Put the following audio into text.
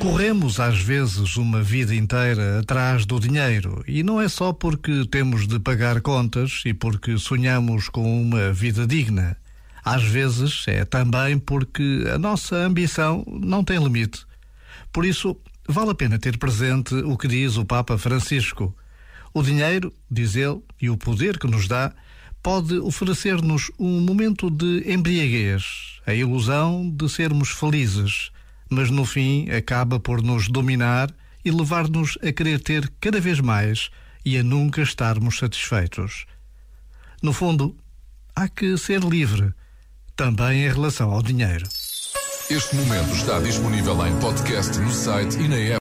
Corremos às vezes uma vida inteira atrás do dinheiro e não é só porque temos de pagar contas e porque sonhamos com uma vida digna. Às vezes é também porque a nossa ambição não tem limite. Por isso, vale a pena ter presente o que diz o Papa Francisco. O dinheiro, diz ele, e o poder que nos dá, pode oferecer-nos um momento de embriaguez, a ilusão de sermos felizes mas no fim acaba por nos dominar e levar-nos a querer ter cada vez mais e a nunca estarmos satisfeitos. No fundo, há que ser livre, também em relação ao dinheiro. Este momento está disponível em podcast no site e na app.